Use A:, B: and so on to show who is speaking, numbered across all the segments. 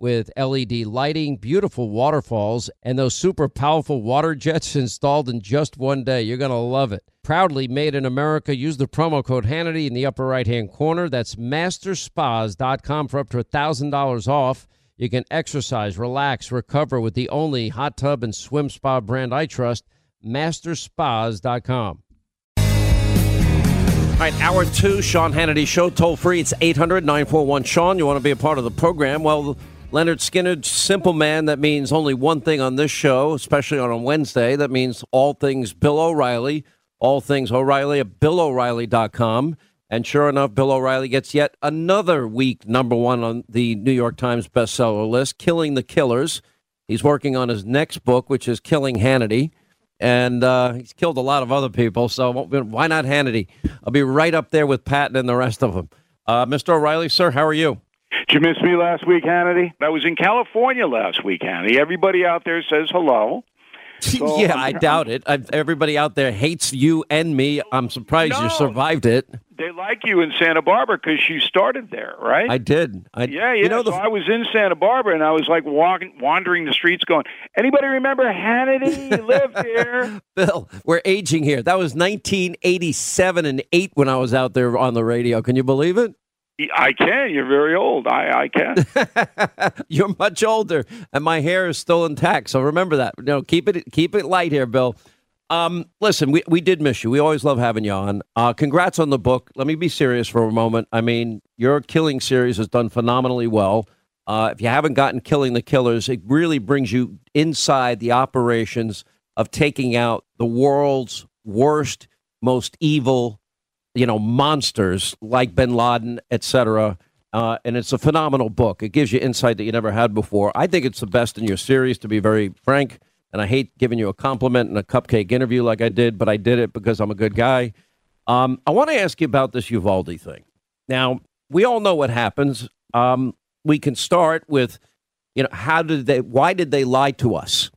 A: with LED lighting, beautiful waterfalls, and those super powerful water jets installed in just one day. You're going to love it. Proudly made in America. Use the promo code Hannity in the upper right hand corner. That's masterspas.com for up to $1,000 off. You can exercise, relax, recover with the only hot tub and swim spa brand I trust, masterspas.com. All right, hour two, Sean Hannity Show, toll free. It's 800 941 Sean. You want to be a part of the program? Well, Lynyrd Skynyrd, simple man, that means only one thing on this show, especially on a Wednesday. That means all things Bill O'Reilly, all things O'Reilly at BillO'Reilly.com. And sure enough, Bill O'Reilly gets yet another week number one on the New York Times bestseller list, Killing the Killers. He's working on his next book, which is Killing Hannity. And uh, he's killed a lot of other people, so why not Hannity? I'll be right up there with Patton and the rest of them. Uh, Mr. O'Reilly, sir, how are you?
B: Did you miss me last week, Hannity? I was in California last week, Hannity. Everybody out there says hello.
A: So yeah, I'm, i doubt it. I've, everybody out there hates you and me. I'm surprised
B: no,
A: you survived it.
B: They like you in Santa Barbara because you started there, right?
A: I did. I,
B: yeah, yeah. You know, so the... I was in Santa Barbara and I was like walking, wandering the streets, going, "Anybody remember Hannity? You lived here."
A: Bill, we're aging here. That was 1987 and eight when I was out there on the radio. Can you believe it?
B: I can. You're very old. I, I can.
A: You're much older, and my hair is still intact. So remember that. You know, keep it keep it light here, Bill. Um, listen, we, we did miss you. We always love having you on. Uh, congrats on the book. Let me be serious for a moment. I mean, your killing series has done phenomenally well. Uh, if you haven't gotten Killing the Killers, it really brings you inside the operations of taking out the world's worst, most evil you know, monsters like Bin Laden, etc. Uh, and it's a phenomenal book. It gives you insight that you never had before. I think it's the best in your series, to be very frank. And I hate giving you a compliment in a cupcake interview like I did, but I did it because I'm a good guy. Um, I want to ask you about this Uvalde thing. Now, we all know what happens. Um, we can start with, you know, how did they? Why did they lie to us?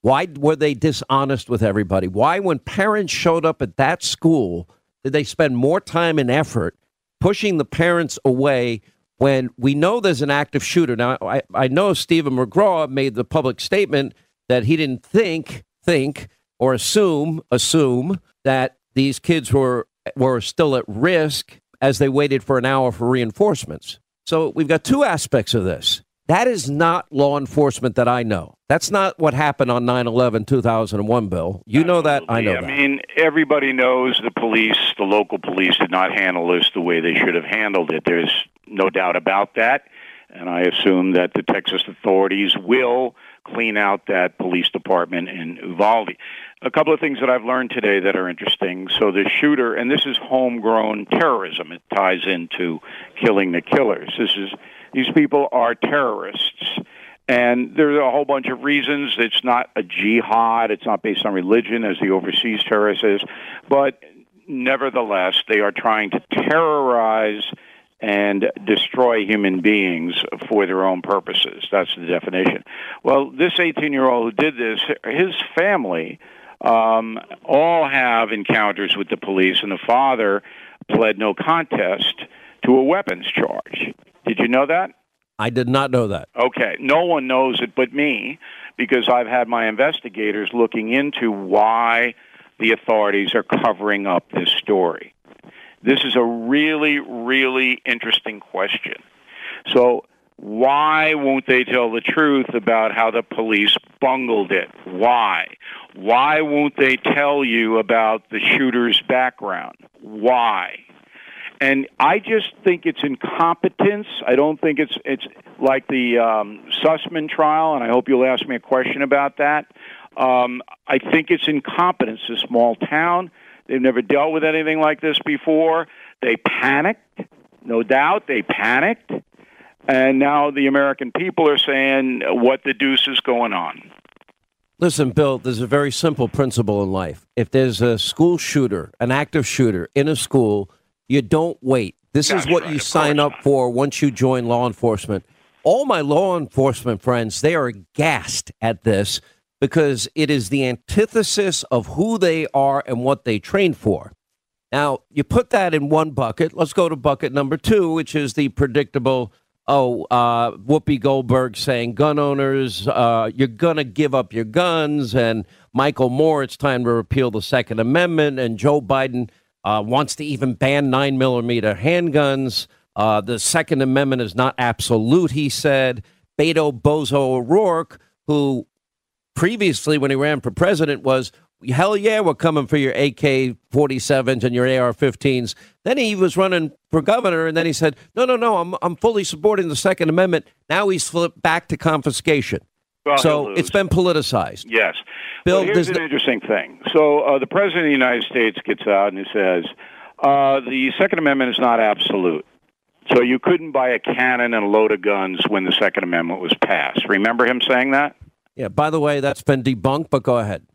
A: Why were they dishonest with everybody? Why, when parents showed up at that school, did they spend more time and effort pushing the parents away when we know there's an active shooter? Now, I, I know Steven McCraw made the public statement that he didn't think, think, or assume, assume that these kids were were still at risk as they waited for an hour for reinforcements. So we've got two aspects of this. That is not law enforcement that I know. That's not what happened on 9 11 2001, Bill. You know that. I know that.
B: I mean, everybody knows the police, the local police, did not handle this the way they should have handled it. There's no doubt about that. And I assume that the Texas authorities will clean out that police department in Uvalde. A couple of things that I've learned today that are interesting. So the shooter, and this is homegrown terrorism. It ties into killing the killers. This is these people are terrorists. And there's a whole bunch of reasons. It's not a jihad. It's not based on religion, as the overseas terrorist is. But nevertheless, they are trying to terrorize and destroy human beings for their own purposes. That's the definition. Well, this 18 year old who did this, his family um, all have encounters with the police, and the father pled no contest to a weapons charge. Did you know that?
A: I did not know that.
B: Okay. No one knows it but me because I've had my investigators looking into why the authorities are covering up this story. This is a really, really interesting question. So, why won't they tell the truth about how the police bungled it? Why? Why won't they tell you about the shooter's background? Why? And I just think it's incompetence. I don't think it's it's like the um, Sussman trial, and I hope you'll ask me a question about that. Um, I think it's incompetence. A small town. They've never dealt with anything like this before. They panicked, no doubt. They panicked. And now the American people are saying, what the deuce is going on?
A: Listen, Bill, there's a very simple principle in life. If there's a school shooter, an active shooter in a school, you don't wait. This That's is what right, you sign up not. for once you join law enforcement. All my law enforcement friends, they are aghast at this because it is the antithesis of who they are and what they train for. Now, you put that in one bucket. Let's go to bucket number two, which is the predictable oh, uh, Whoopi Goldberg saying gun owners, uh, you're going to give up your guns, and Michael Moore, it's time to repeal the Second Amendment, and Joe Biden uh, wants to even ban nine millimeter handguns. Uh, the Second Amendment is not absolute, he said. Beto Bozo O'Rourke, who previously, when he ran for president, was hell yeah, we're coming for your AK 47s and your AR 15s. Then he was running for governor, and then he said, no, no, no, I'm, I'm fully supporting the Second Amendment. Now he's flipped back to confiscation. Well, so it's been politicized.
B: Yes.
A: Bill,
B: well, here's an interesting thing. So uh, the President of the United States gets out and he says, uh, the Second Amendment is not absolute. So you couldn't buy a cannon and a load of guns when the Second Amendment was passed. Remember him saying that?
A: Yeah, by the way, that's been debunked, but go ahead.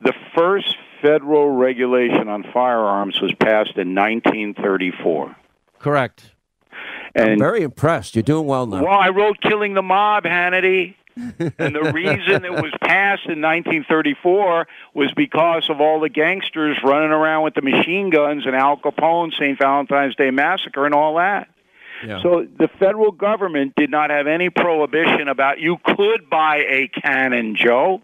B: The first federal regulation on firearms was passed in 1934.
A: Correct. And I'm very impressed. You're doing well now.
B: Well, I wrote Killing the Mob, Hannity. and the reason it was passed in 1934 was because of all the gangsters running around with the machine guns and Al Capone, St. Valentine's Day Massacre, and all that. Yeah. So the federal government did not have any prohibition about you could buy a cannon, Joe.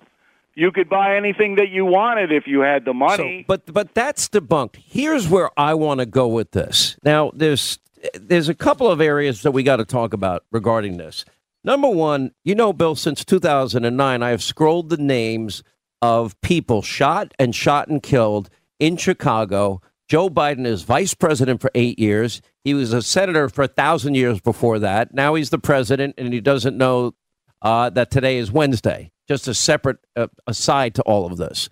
B: You could buy anything that you wanted if you had the money.
A: So, but but that's debunked. Here's where I want to go with this. Now there's there's a couple of areas that we got to talk about regarding this. Number one, you know, Bill, since 2009, I have scrolled the names of people shot and shot and killed in Chicago Joe Biden is vice president for eight years. He was a senator for a thousand years before that. Now he's the president, and he doesn't know uh, that today is Wednesday. Just a separate uh, aside to all of this.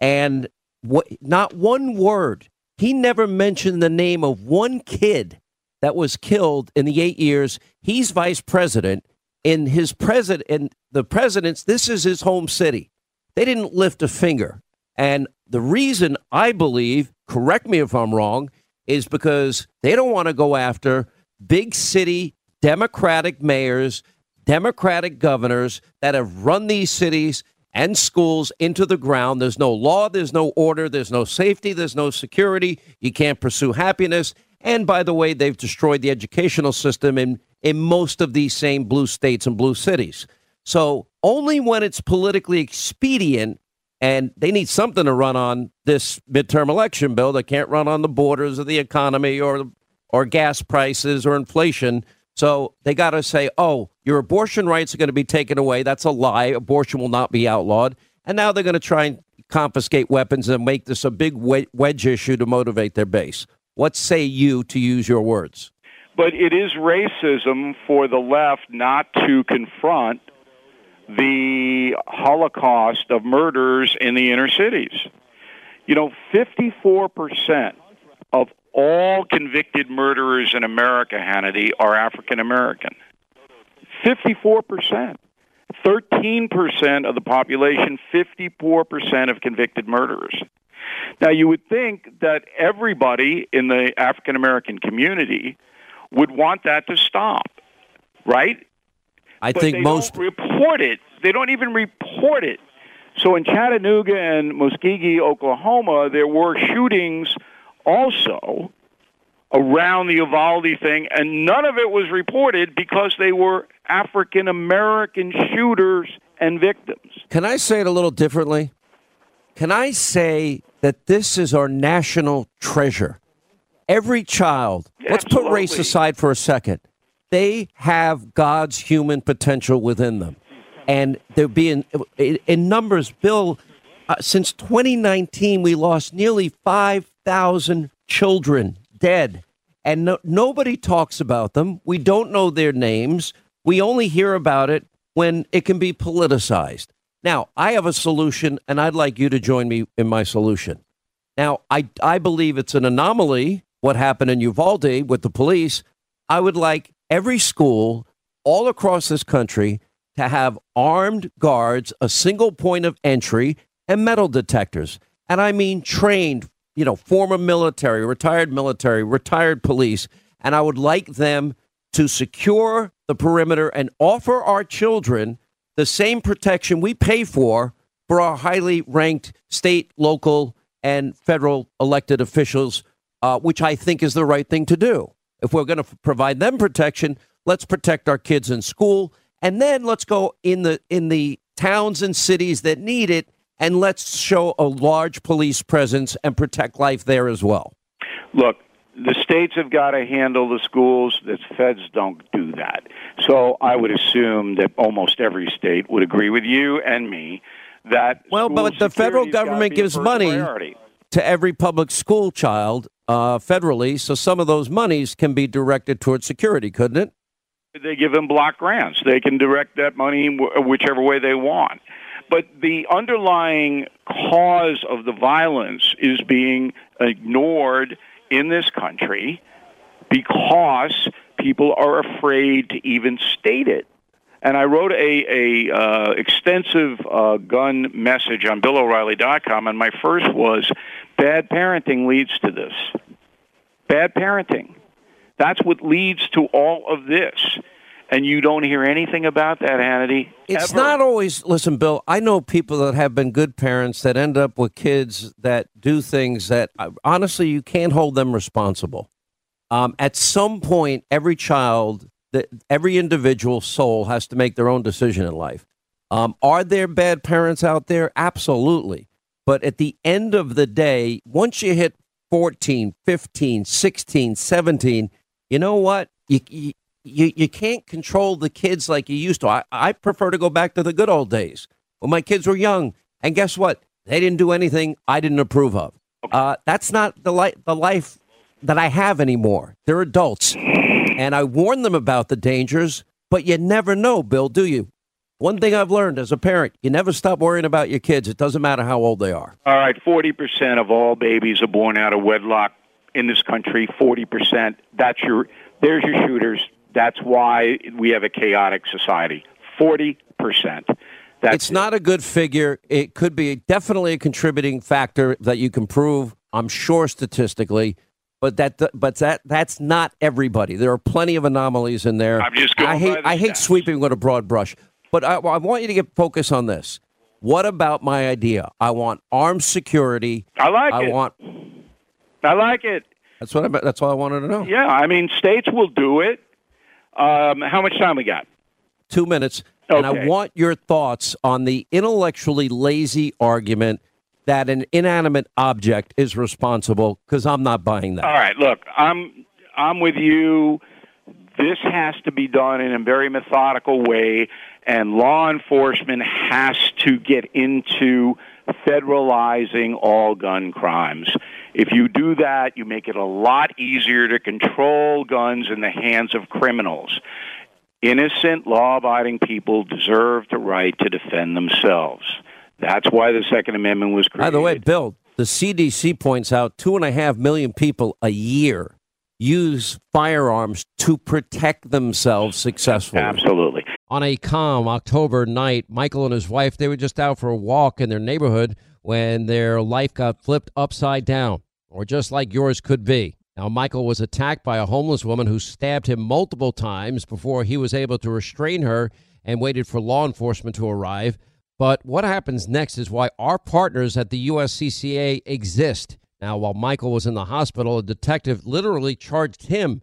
A: And what, not one word. He never mentioned the name of one kid that was killed in the eight years he's vice president. In his president, in the president's, this is his home city. They didn't lift a finger. And the reason I believe, correct me if I'm wrong, is because they don't want to go after big city Democratic mayors, Democratic governors that have run these cities and schools into the ground. There's no law, there's no order, there's no safety, there's no security. You can't pursue happiness. And by the way, they've destroyed the educational system in, in most of these same blue states and blue cities. So only when it's politically expedient and they need something to run on this midterm election bill. They can't run on the borders of the economy or or gas prices or inflation. So they got to say, "Oh, your abortion rights are going to be taken away." That's a lie. Abortion will not be outlawed. And now they're going to try and confiscate weapons and make this a big wedge issue to motivate their base. What say you to use your words?
B: But it is racism for the left not to confront the Holocaust of murders in the inner cities. You know, 54% of all convicted murderers in America, Hannity, are African American. 54%. 13% of the population, 54% of convicted murderers. Now, you would think that everybody in the African American community would want that to stop, right?
A: I think most
B: report it. They don't even report it. So in Chattanooga and Muskogee, Oklahoma, there were shootings also around the Uvalde thing, and none of it was reported because they were African American shooters and victims.
A: Can I say it a little differently? Can I say that this is our national treasure? Every child, let's put race aside for a second, they have God's human potential within them. And they're being, in numbers, Bill, uh, since 2019, we lost nearly 5,000 children dead. And no, nobody talks about them. We don't know their names. We only hear about it when it can be politicized. Now, I have a solution, and I'd like you to join me in my solution. Now, I, I believe it's an anomaly what happened in Uvalde with the police. I would like every school all across this country to have armed guards, a single point of entry, and metal detectors. And I mean trained, you know, former military, retired military, retired police. And I would like them to secure the perimeter and offer our children the same protection we pay for for our highly ranked state, local, and federal elected officials, uh, which I think is the right thing to do. If we're going to f- provide them protection, let's protect our kids in school, and then let's go in the in the towns and cities that need it, and let's show a large police presence and protect life there as well.
B: Look, the states have got to handle the schools. The feds don't do that. So I would assume that almost every state would agree with you and me that
A: well, but the federal government gives money
B: priority.
A: to every public school child uh, federally, so some of those monies can be directed towards security, couldn't it?
B: They give them block grants. They can direct that money whichever way they want. But the underlying cause of the violence is being ignored in this country because people are afraid to even state it. And I wrote a, a uh, extensive uh, gun message on BillO'Reilly.com, and my first was bad parenting leads to this. Bad parenting. That's what leads to all of this. And you don't hear anything about that, Hannity.
A: It's
B: ever.
A: not always. Listen, Bill. I know people that have been good parents that end up with kids that do things that uh, honestly you can't hold them responsible. Um, at some point, every child, that every individual soul has to make their own decision in life. Um, are there bad parents out there? Absolutely. But at the end of the day, once you hit 14, 15, 16, 17, you know what? You, you, you, you can't control the kids like you used to. I, I prefer to go back to the good old days when my kids were young. And guess what? They didn't do anything I didn't approve of. Uh, that's not the, li- the life that I have anymore. They're adults. And I warn them about the dangers, but you never know, Bill, do you? One thing I've learned as a parent, you never stop worrying about your kids. It doesn't matter how old they are.
B: All right, 40% of all babies are born out of wedlock in this country. 40%. That's your there's your shooters. That's why we have a chaotic society. 40%. That's
A: it's not a good figure. It could be definitely a contributing factor that you can prove, I'm sure statistically, but that but that that's not everybody. There are plenty of anomalies in there.
B: I'm just going
A: I hate
B: by the
A: I hate sweeping with a broad brush. But I, I want you to get focus on this. What about my idea? I want armed security.
B: I like
A: I
B: it.
A: want.
B: I like it.
A: That's what I. That's all I wanted to know.
B: Yeah, I mean, states will do it. Um, how much time we got?
A: Two minutes, and I want your thoughts on the intellectually lazy argument that an inanimate object is responsible. Because I'm not buying that.
B: All right, look, I'm I'm with you. This has to be done in a very methodical way, and law enforcement has to get into federalizing all gun crimes. If you do that, you make it a lot easier to control guns in the hands of criminals. Innocent, law abiding people deserve the right to defend themselves. That's why the Second Amendment was created.
A: By the way, Bill, the CDC points out two and a half million people a year use firearms to protect themselves successfully.
B: Absolutely.
A: On a calm October night, Michael and his wife, they were just out for a walk in their neighborhood when their life got flipped upside down, or just like yours could be. Now, Michael was attacked by a homeless woman who stabbed him multiple times before he was able to restrain her and waited for law enforcement to arrive. But what happens next is why our partners at the USCCA exist Now, while Michael was in the hospital, a detective literally charged him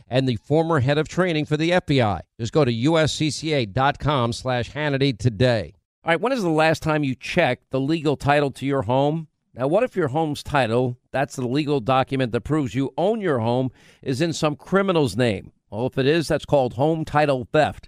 A: and the former head of training for the FBI. Just go to uscca.com slash Hannity today. All right, when is the last time you checked the legal title to your home? Now, what if your home's title, that's the legal document that proves you own your home, is in some criminal's name? Well, if it is, that's called home title theft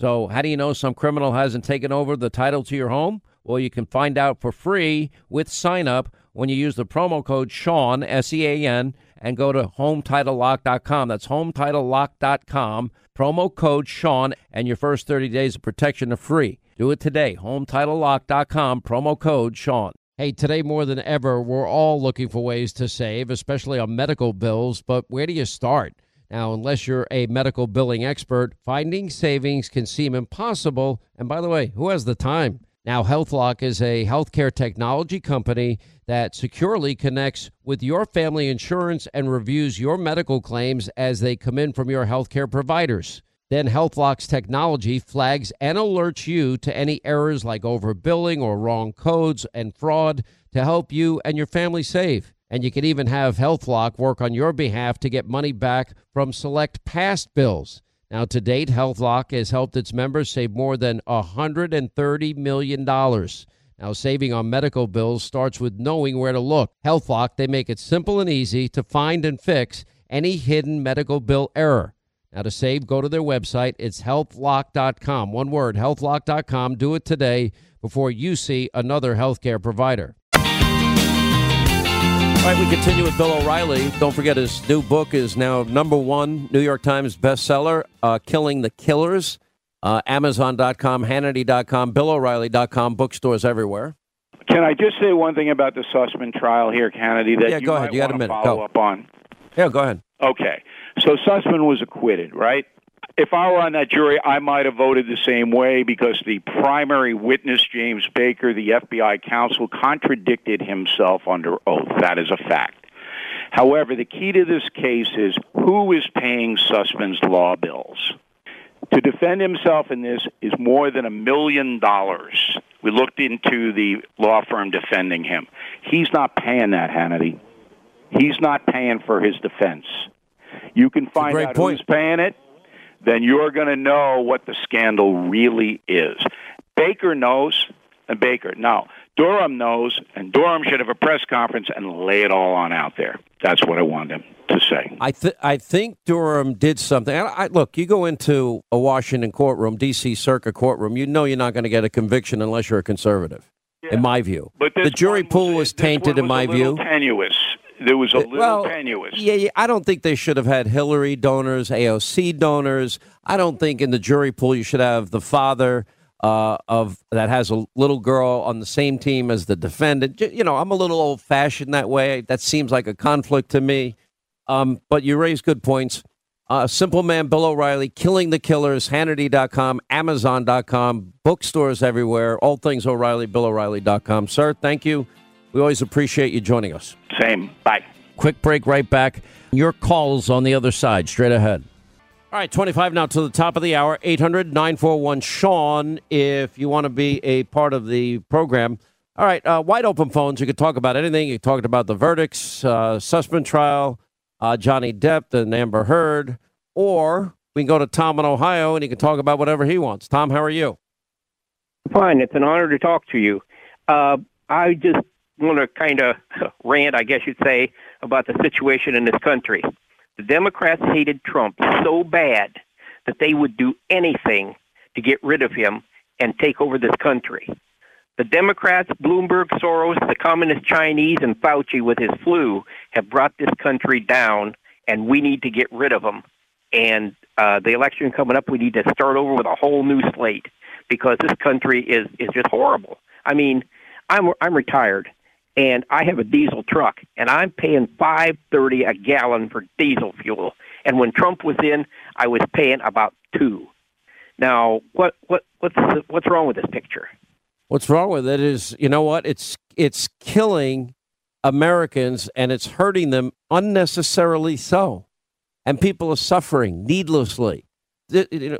A: So, how do you know some criminal hasn't taken over the title to your home? Well, you can find out for free with sign up when you use the promo code Sean, S E A N, and go to HometitleLock.com. That's HometitleLock.com. Promo code Sean, and your first 30 days of protection are free. Do it today. HometitleLock.com. Promo code Sean. Hey, today more than ever, we're all looking for ways to save, especially on medical bills, but where do you start? Now, unless you're a medical billing expert, finding savings can seem impossible. And by the way, who has the time? Now, HealthLock is a healthcare technology company that securely connects with your family insurance and reviews your medical claims as they come in from your healthcare providers. Then HealthLock's technology flags and alerts you to any errors like overbilling or wrong codes and fraud to help you and your family save. And you can even have HealthLock work on your behalf to get money back from select past bills. Now, to date, HealthLock has helped its members save more than $130 million. Now, saving on medical bills starts with knowing where to look. HealthLock, they make it simple and easy to find and fix any hidden medical bill error. Now, to save, go to their website. It's healthlock.com. One word, healthlock.com. Do it today before you see another healthcare provider. All right, we continue with Bill O'Reilly. Don't forget his new book is now number one New York Times bestseller, uh, Killing the Killers. Uh, Amazon.com, Hannity.com, BillO'Reilly.com, bookstores everywhere.
B: Can I just say one thing about the Sussman trial here, Hannity, that
A: yeah,
B: you
A: go
B: might
A: ahead. You got a minute.
B: follow
A: Go.
B: up on?
A: Yeah, go ahead.
B: Okay. So Sussman was acquitted, right? If I were on that jury, I might have voted the same way because the primary witness, James Baker, the FBI counsel, contradicted himself under oath. That is a fact. However, the key to this case is who is paying Sussman's law bills? To defend himself in this is more than a million dollars. We looked into the law firm defending him. He's not paying that, Hannity. He's not paying for his defense. You can find out
A: point.
B: who's paying it, then you're going to know what the scandal really is. Baker knows, and Baker. Now, Durham knows, and Durham should have a press conference and lay it all on out there. That's what I wanted him to say.
A: I th- I think Durham did something. I, I, look, you go into a Washington courtroom, D.C. Circuit courtroom, you know you're not going to get a conviction unless you're a conservative, in my view.
B: But
A: the jury pool was tainted, in my view.
B: Tenuous. There was a little
A: well,
B: tenuous.
A: Yeah, yeah, I don't think they should have had Hillary donors, AOC donors. I don't think in the jury pool you should have the father uh, of that has a little girl on the same team as the defendant. You know, I'm a little old fashioned that way. That seems like a conflict to me. Um, but you raise good points. Uh, Simple Man, Bill O'Reilly, Killing the Killers, Hannity.com, Amazon.com, bookstores everywhere, all things O'Reilly, BillO'Reilly.com. Sir, thank you. We always appreciate you joining us.
B: Same. Bye.
A: Quick break, right back. Your calls on the other side, straight ahead. All right, 25 now to the top of the hour, 800 941 Sean, if you want to be a part of the program. All right, uh, wide open phones. You can talk about anything. You talked about the verdicts, uh, Sussman trial, uh, Johnny Depp and Amber Heard, or we can go to Tom in Ohio and he can talk about whatever he wants. Tom, how are you?
C: Fine. It's an honor to talk to you. Uh, I just want to kind of rant, I guess you'd say, about the situation in this country. The Democrats hated Trump so bad that they would do anything to get rid of him and take over this country. The Democrats, Bloomberg, Soros, the communist Chinese, and Fauci with his flu have brought this country down, and we need to get rid of them. And uh, the election coming up, we need to start over with a whole new slate because this country is is just horrible. I mean, I'm I'm retired, and I have a diesel truck, and I'm paying five thirty a gallon for diesel fuel. And when Trump was in, I was paying about two. Now, what what what's what's wrong with this picture?
A: What's wrong with it is, you know what? It's it's killing Americans and it's hurting them unnecessarily so. And people are suffering needlessly.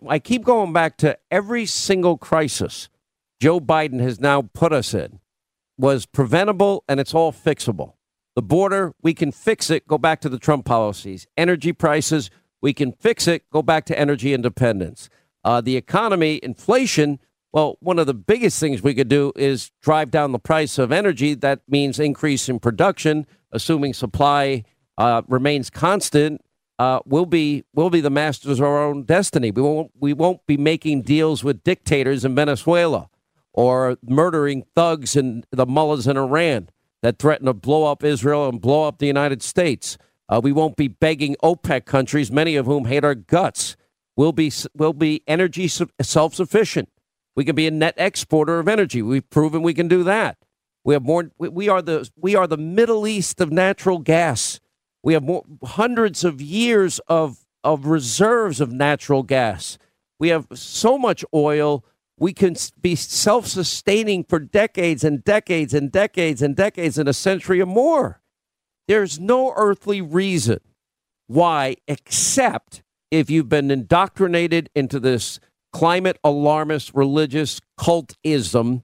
A: I keep going back to every single crisis Joe Biden has now put us in was preventable and it's all fixable. The border, we can fix it, go back to the Trump policies. Energy prices, we can fix it, go back to energy independence. Uh, the economy, inflation, well, one of the biggest things we could do is drive down the price of energy. That means increase in production, assuming supply uh, remains constant. Uh, we'll be we'll be the masters of our own destiny. We won't we won't be making deals with dictators in Venezuela or murdering thugs and the mullahs in Iran that threaten to blow up Israel and blow up the United States. Uh, we won't be begging OPEC countries, many of whom hate our guts. We'll be we'll be energy self sufficient. We can be a net exporter of energy. We've proven we can do that. We have more. We are the we are the Middle East of natural gas. We have more hundreds of years of of reserves of natural gas. We have so much oil. We can be self sustaining for decades and decades and decades and decades and a century or more. There's no earthly reason why, except if you've been indoctrinated into this climate alarmist religious cultism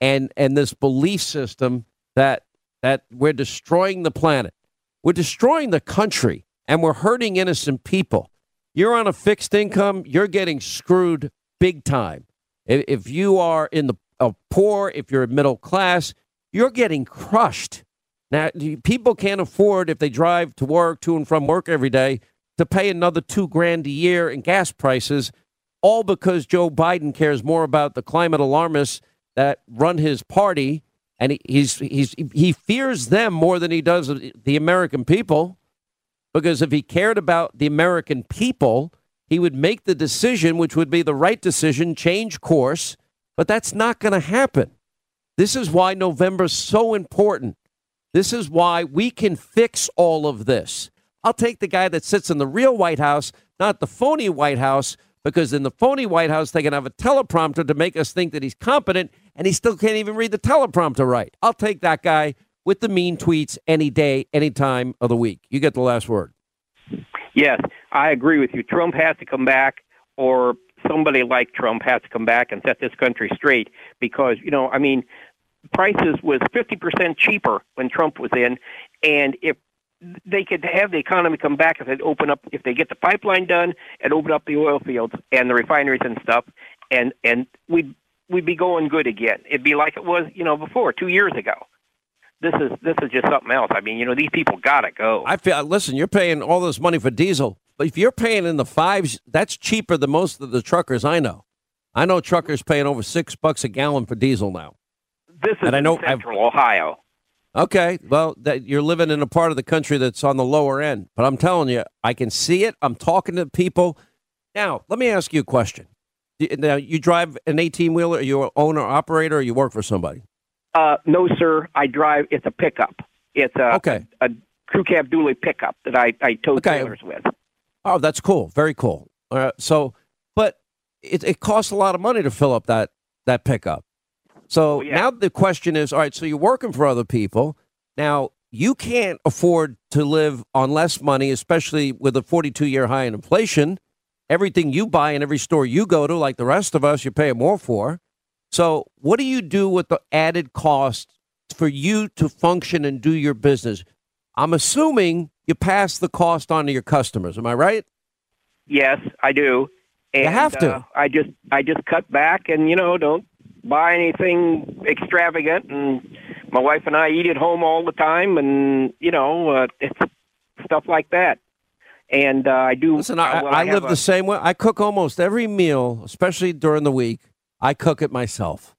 A: and and this belief system that that we're destroying the planet. We're destroying the country and we're hurting innocent people. You're on a fixed income, you're getting screwed big time. If, you are in the uh, poor, if you're middle class, you're getting crushed. Now, people can't afford if they drive to work, to and from work every day, to pay another two grand a year in gas prices all because Joe Biden cares more about the climate alarmists that run his party, and he's he's he fears them more than he does the American people. Because if he cared about the American people, he would make the decision, which would be the right decision, change course. But that's not going to happen. This is why November is so important. This is why we can fix all of this. I'll take the guy that sits in the real White House, not the phony White House, because in the phony White House, they can have a teleprompter to make us think that he's competent, and he still can't even read the teleprompter right. I'll take that guy with the mean tweets any day, any time of the week. You get the last word.
C: Yes, I agree with you. Trump has to come back, or somebody like Trump has to come back and set this country straight because, you know, I mean, prices was 50% cheaper when Trump was in, and if they could have the economy come back if they open up if they get the pipeline done and open up the oil fields and the refineries and stuff and and we'd we'd be going good again it'd be like it was you know before two years ago this is this is just something else i mean you know these people gotta go
A: i feel listen you're paying all this money for diesel but if you're paying in the fives that's cheaper than most of the truckers i know i know truckers paying over six bucks a gallon for diesel now
C: this is and I know central I've, ohio
A: Okay, well, that you're living in a part of the country that's on the lower end, but I'm telling you, I can see it. I'm talking to people. Now, let me ask you a question. Now, you drive an 18 wheeler. Are you an owner operator, or you work for somebody?
C: Uh, no, sir. I drive. It's a pickup. It's a
A: okay.
C: a, a crew cab dually pickup that I I tow okay. trailers with.
A: Oh, that's cool. Very cool. Uh, so, but it it costs a lot of money to fill up that that pickup. So oh, yeah. now the question is all right, so you're working for other people. Now, you can't afford to live on less money, especially with a 42 year high in inflation. Everything you buy in every store you go to, like the rest of us, you're paying more for. So, what do you do with the added cost for you to function and do your business? I'm assuming you pass the cost on to your customers. Am I right?
C: Yes, I do.
A: And, you have to. Uh,
C: I just I just cut back and you know don't buy anything extravagant, and my wife and I eat at home all the time, and you know, uh, it's stuff like that. and uh, I do.
A: Listen, I, well, I, I live a, the same way. I cook almost every meal, especially during the week. I cook it myself,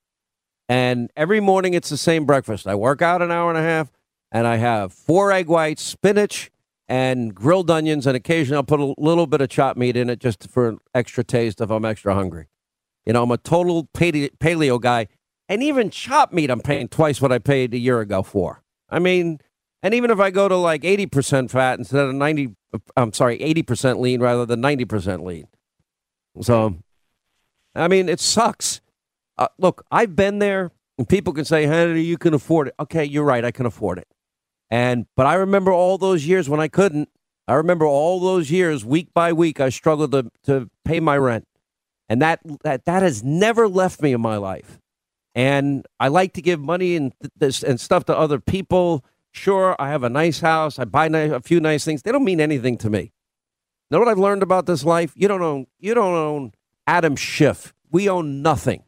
A: and every morning it's the same breakfast. I work out an hour and a half, and I have four egg whites, spinach, and grilled onions, and occasionally I'll put a little bit of chopped meat in it just for extra taste if I'm extra hungry. You know, I'm a total paleo guy, and even chopped meat I'm paying twice what I paid a year ago for. I mean, and even if I go to like 80% fat instead of 90, I'm sorry, 80% lean rather than 90% lean. So, I mean, it sucks. Uh, look, I've been there, and people can say, Henry, you can afford it. Okay, you're right, I can afford it. And, but I remember all those years when I couldn't. I remember all those years, week by week, I struggled to, to pay my rent. And that, that, that has never left me in my life. And I like to give money and, this, and stuff to other people Sure, I have a nice house. I buy a few nice things. They don't mean anything to me. Know what I've learned about this life? You don't own. You don't own Adam Schiff. We own nothing.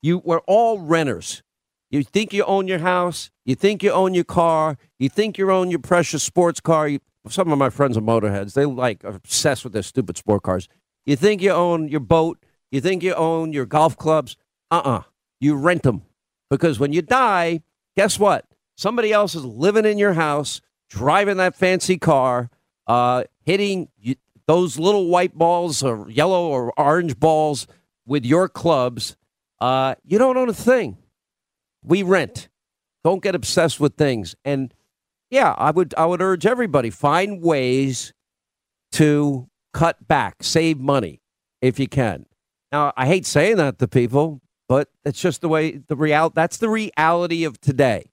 A: You. We're all renters. You think you own your house. You think you own your car. You think you own your precious sports car. You, some of my friends are motorheads. They like are obsessed with their stupid sport cars. You think you own your boat. You think you own your golf clubs. Uh uh-uh. uh You rent them because when you die, guess what? Somebody else is living in your house, driving that fancy car, uh, hitting you, those little white balls or yellow or orange balls with your clubs. Uh, you don't own a thing. We rent. Don't get obsessed with things. And yeah, I would I would urge everybody find ways to cut back, save money if you can. Now, I hate saying that to people, but it's just the way the real that's the reality of today.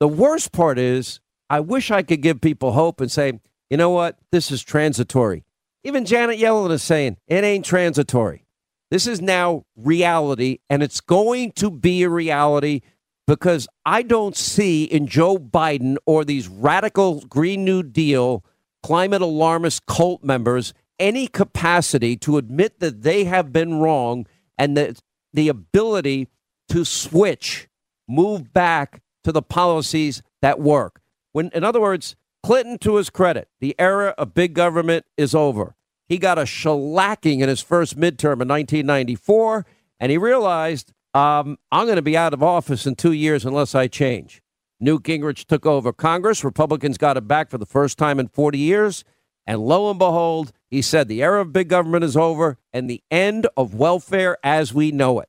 A: The worst part is, I wish I could give people hope and say, you know what, this is transitory. Even Janet Yellen is saying it ain't transitory. This is now reality, and it's going to be a reality because I don't see in Joe Biden or these radical Green New Deal climate alarmist cult members any capacity to admit that they have been wrong and the, the ability to switch, move back, to the policies that work. When, in other words, Clinton, to his credit, the era of big government is over. He got a shellacking in his first midterm in 1994, and he realized, um, I'm going to be out of office in two years unless I change. Newt Gingrich took over Congress. Republicans got it back for the first time in 40 years. And lo and behold, he said the era of big government is over and the end of welfare as we know it.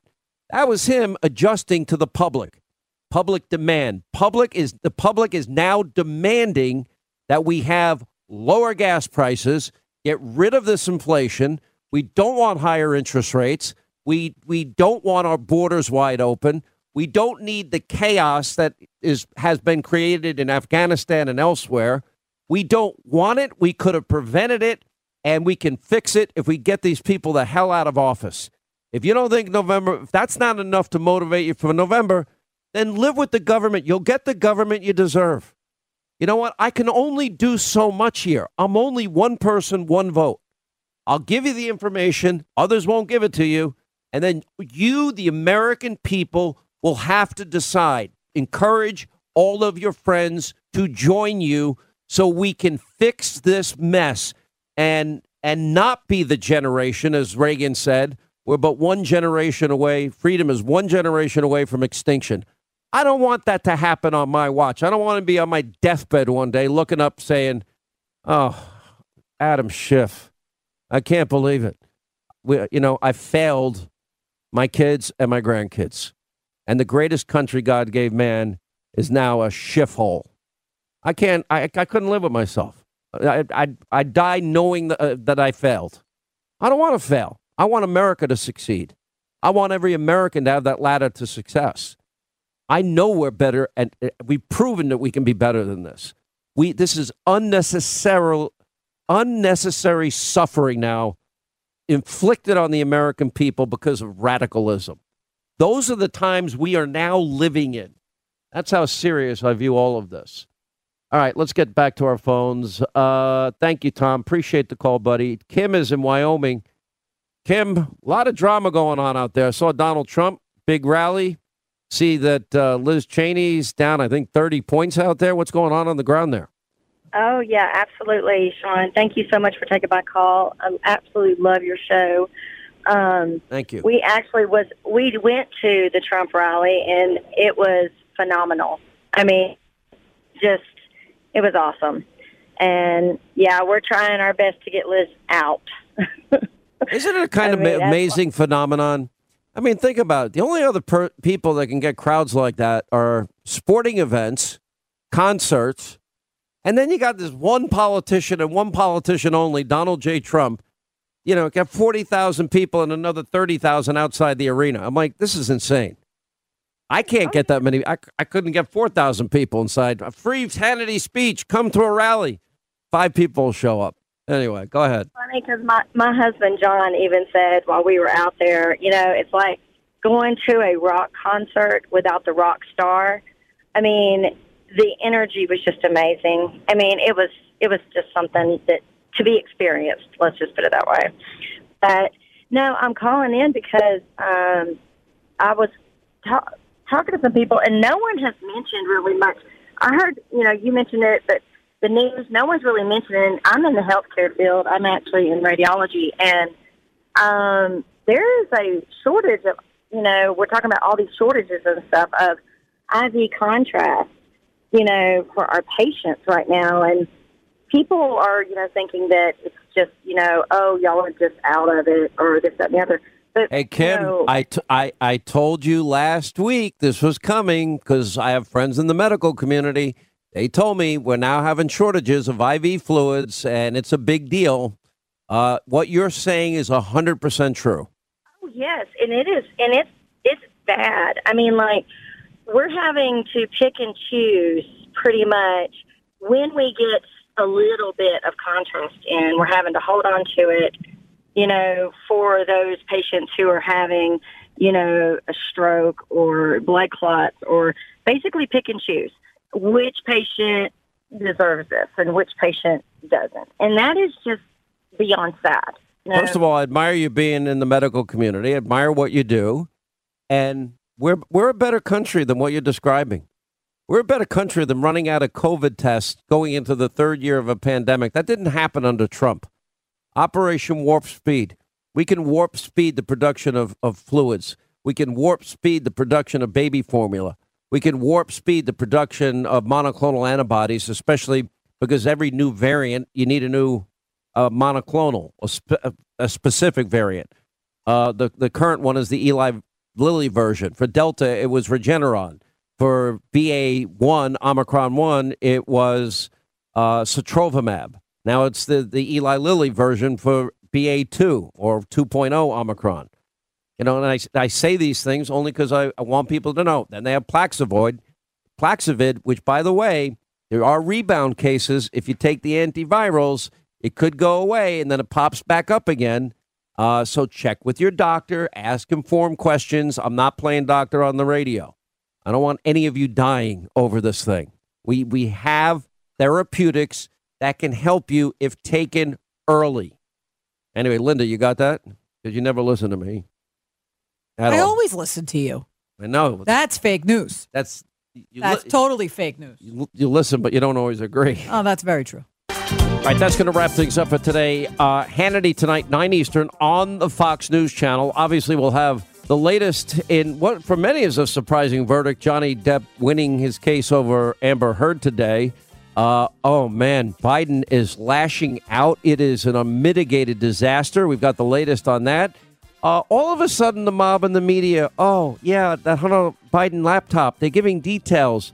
A: That was him adjusting to the public public demand. Public is the public is now demanding that we have lower gas prices, get rid of this inflation. We don't want higher interest rates. We we don't want our borders wide open. We don't need the chaos that is has been created in Afghanistan and elsewhere. We don't want it. We could have prevented it and we can fix it if we get these people the hell out of office. If you don't think November, if that's not enough to motivate you for November, then live with the government. You'll get the government you deserve. You know what? I can only do so much here. I'm only one person, one vote. I'll give you the information, others won't give it to you. And then you, the American people, will have to decide. Encourage all of your friends to join you so we can fix this mess and and not be the generation, as Reagan said, we're but one generation away. Freedom is one generation away from extinction. I don't want that to happen on my watch. I don't want to be on my deathbed one day looking up saying, "Oh, Adam Schiff, I can't believe it." We, you know, I failed my kids and my grandkids, and the greatest country God gave man is now a Schiff hole. I can't. I, I couldn't live with myself. I I I die knowing that, uh, that I failed. I don't want to fail. I want America to succeed. I want every American to have that ladder to success. I know we're better, and uh, we've proven that we can be better than this. We this is unnecessary, unnecessary suffering now inflicted on the American people because of radicalism. Those are the times we are now living in. That's how serious I view all of this. All right, let's get back to our phones. Uh, thank you, Tom. Appreciate the call, buddy. Kim is in Wyoming. Kim, a lot of drama going on out there. I saw Donald Trump, big rally see that uh, Liz Cheney's down, I think, 30 points out there. What's going on on the ground there?
D: Oh, yeah, absolutely, Sean. Thank you so much for taking my call. I absolutely love your show.
A: Um, Thank you.
D: We actually was we went to the Trump rally and it was phenomenal. I mean, just it was awesome. And yeah, we're trying our best to get Liz out.
A: Isn't it a kind I mean, of amazing phenomenon? I mean, think about it. The only other per- people that can get crowds like that are sporting events, concerts, and then you got this one politician and one politician only, Donald J. Trump. You know, got 40,000 people and another 30,000 outside the arena. I'm like, this is insane. I can't get that many. I, I couldn't get 4,000 people inside. A free Hannity speech, come to a rally. Five people show up. Anyway, go ahead.
D: Funny because my, my husband, John, even said while we were out there, you know, it's like going to a rock concert without the rock star. I mean, the energy was just amazing. I mean, it was it was just something that to be experienced. Let's just put it that way. But no, I'm calling in because um, I was ta- talking to some people, and no one has mentioned really much. I heard, you know, you mentioned it, but the news, no one's really mentioning. I'm in the healthcare field. I'm actually in radiology, and um, there is a shortage of, you know, we're talking about all these shortages and stuff of IV contrast you know, for our patients right now. And people are, you know, thinking that it's just, you know, oh, y'all are just out of it or this, that, and the other. But,
A: hey, Kim,
D: you know,
A: I, t- I, I told you last week this was coming because I have friends in the medical community. They told me we're now having shortages of IV fluids and it's a big deal. Uh, what you're saying is 100% true.
D: Oh, yes. And it is. And it's, it's bad. I mean, like, we're having to pick and choose pretty much when we get a little bit of contrast in, we're having to hold on to it, you know, for those patients who are having, you know, a stroke or blood clots or basically pick and choose which patient deserves this and which patient doesn't. And that is just beyond sad.
A: First of all, I admire you being in the medical community. I admire what you do. And we're we're a better country than what you're describing. We're a better country than running out of COVID tests going into the third year of a pandemic. That didn't happen under Trump. Operation Warp Speed. We can warp speed the production of, of fluids. We can warp speed the production of baby formula. We can warp speed the production of monoclonal antibodies, especially because every new variant, you need a new uh, monoclonal, a, spe- a, specific variant. Uh, the, the current one is the Eli Lilly version. For Delta, it was Regeneron. For BA1, Omicron 1, it was uh, Sotrovimab. Now it's the, the Eli Lilly version for BA2 or 2.0 Omicron. You know, and I, I say these things only because I, I want people to know. Then they have Plaxavoid, Plaxavid, which, by the way, there are rebound cases. If you take the antivirals, it could go away and then it pops back up again. Uh, so check with your doctor, ask informed questions. I'm not playing doctor on the radio. I don't want any of you dying over this thing. We we have therapeutics that can help you if taken early. Anyway, Linda, you got that? Because you never listen to me.
E: I all. always listen to you.
A: I know.
E: That's fake news.
A: That's
E: that's li- totally fake news.
A: You, you listen, but you don't always agree.
E: Oh, that's very true.
A: All right, that's going to wrap things up for today. Uh, Hannity tonight, 9 Eastern, on the Fox News channel. Obviously, we'll have the latest in what for many is a surprising verdict Johnny Depp winning his case over Amber Heard today. Uh, oh, man, Biden is lashing out. It is an unmitigated disaster. We've got the latest on that. Uh, all of a sudden, the mob and the media, oh, yeah, that Hunter Biden laptop, they're giving details.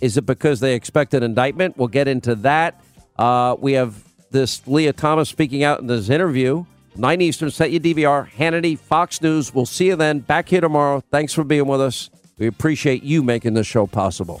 A: Is it because they expect an indictment? We'll get into that. Uh, we have this Lia Thomas speaking out in this interview. 9 Eastern, set your DVR. Hannity, Fox News. We'll see you then. Back here tomorrow. Thanks for being with us. We appreciate you making this show possible.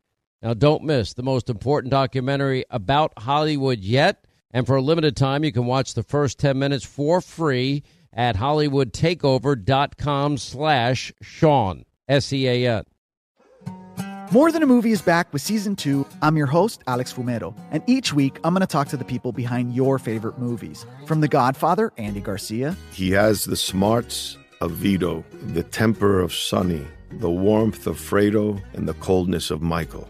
A: Now don't miss the most important documentary about Hollywood yet, and for a limited time you can watch the first 10 minutes for free at hollywoodtakeover.com slash Sean, S-E-A-N.
F: More Than a Movie is back with season two. I'm your host, Alex Fumero, and each week I'm going to talk to the people behind your favorite movies. From The Godfather, Andy Garcia.
G: He has the smarts of Vito, the temper of Sonny, the warmth of Fredo, and the coldness of Michael.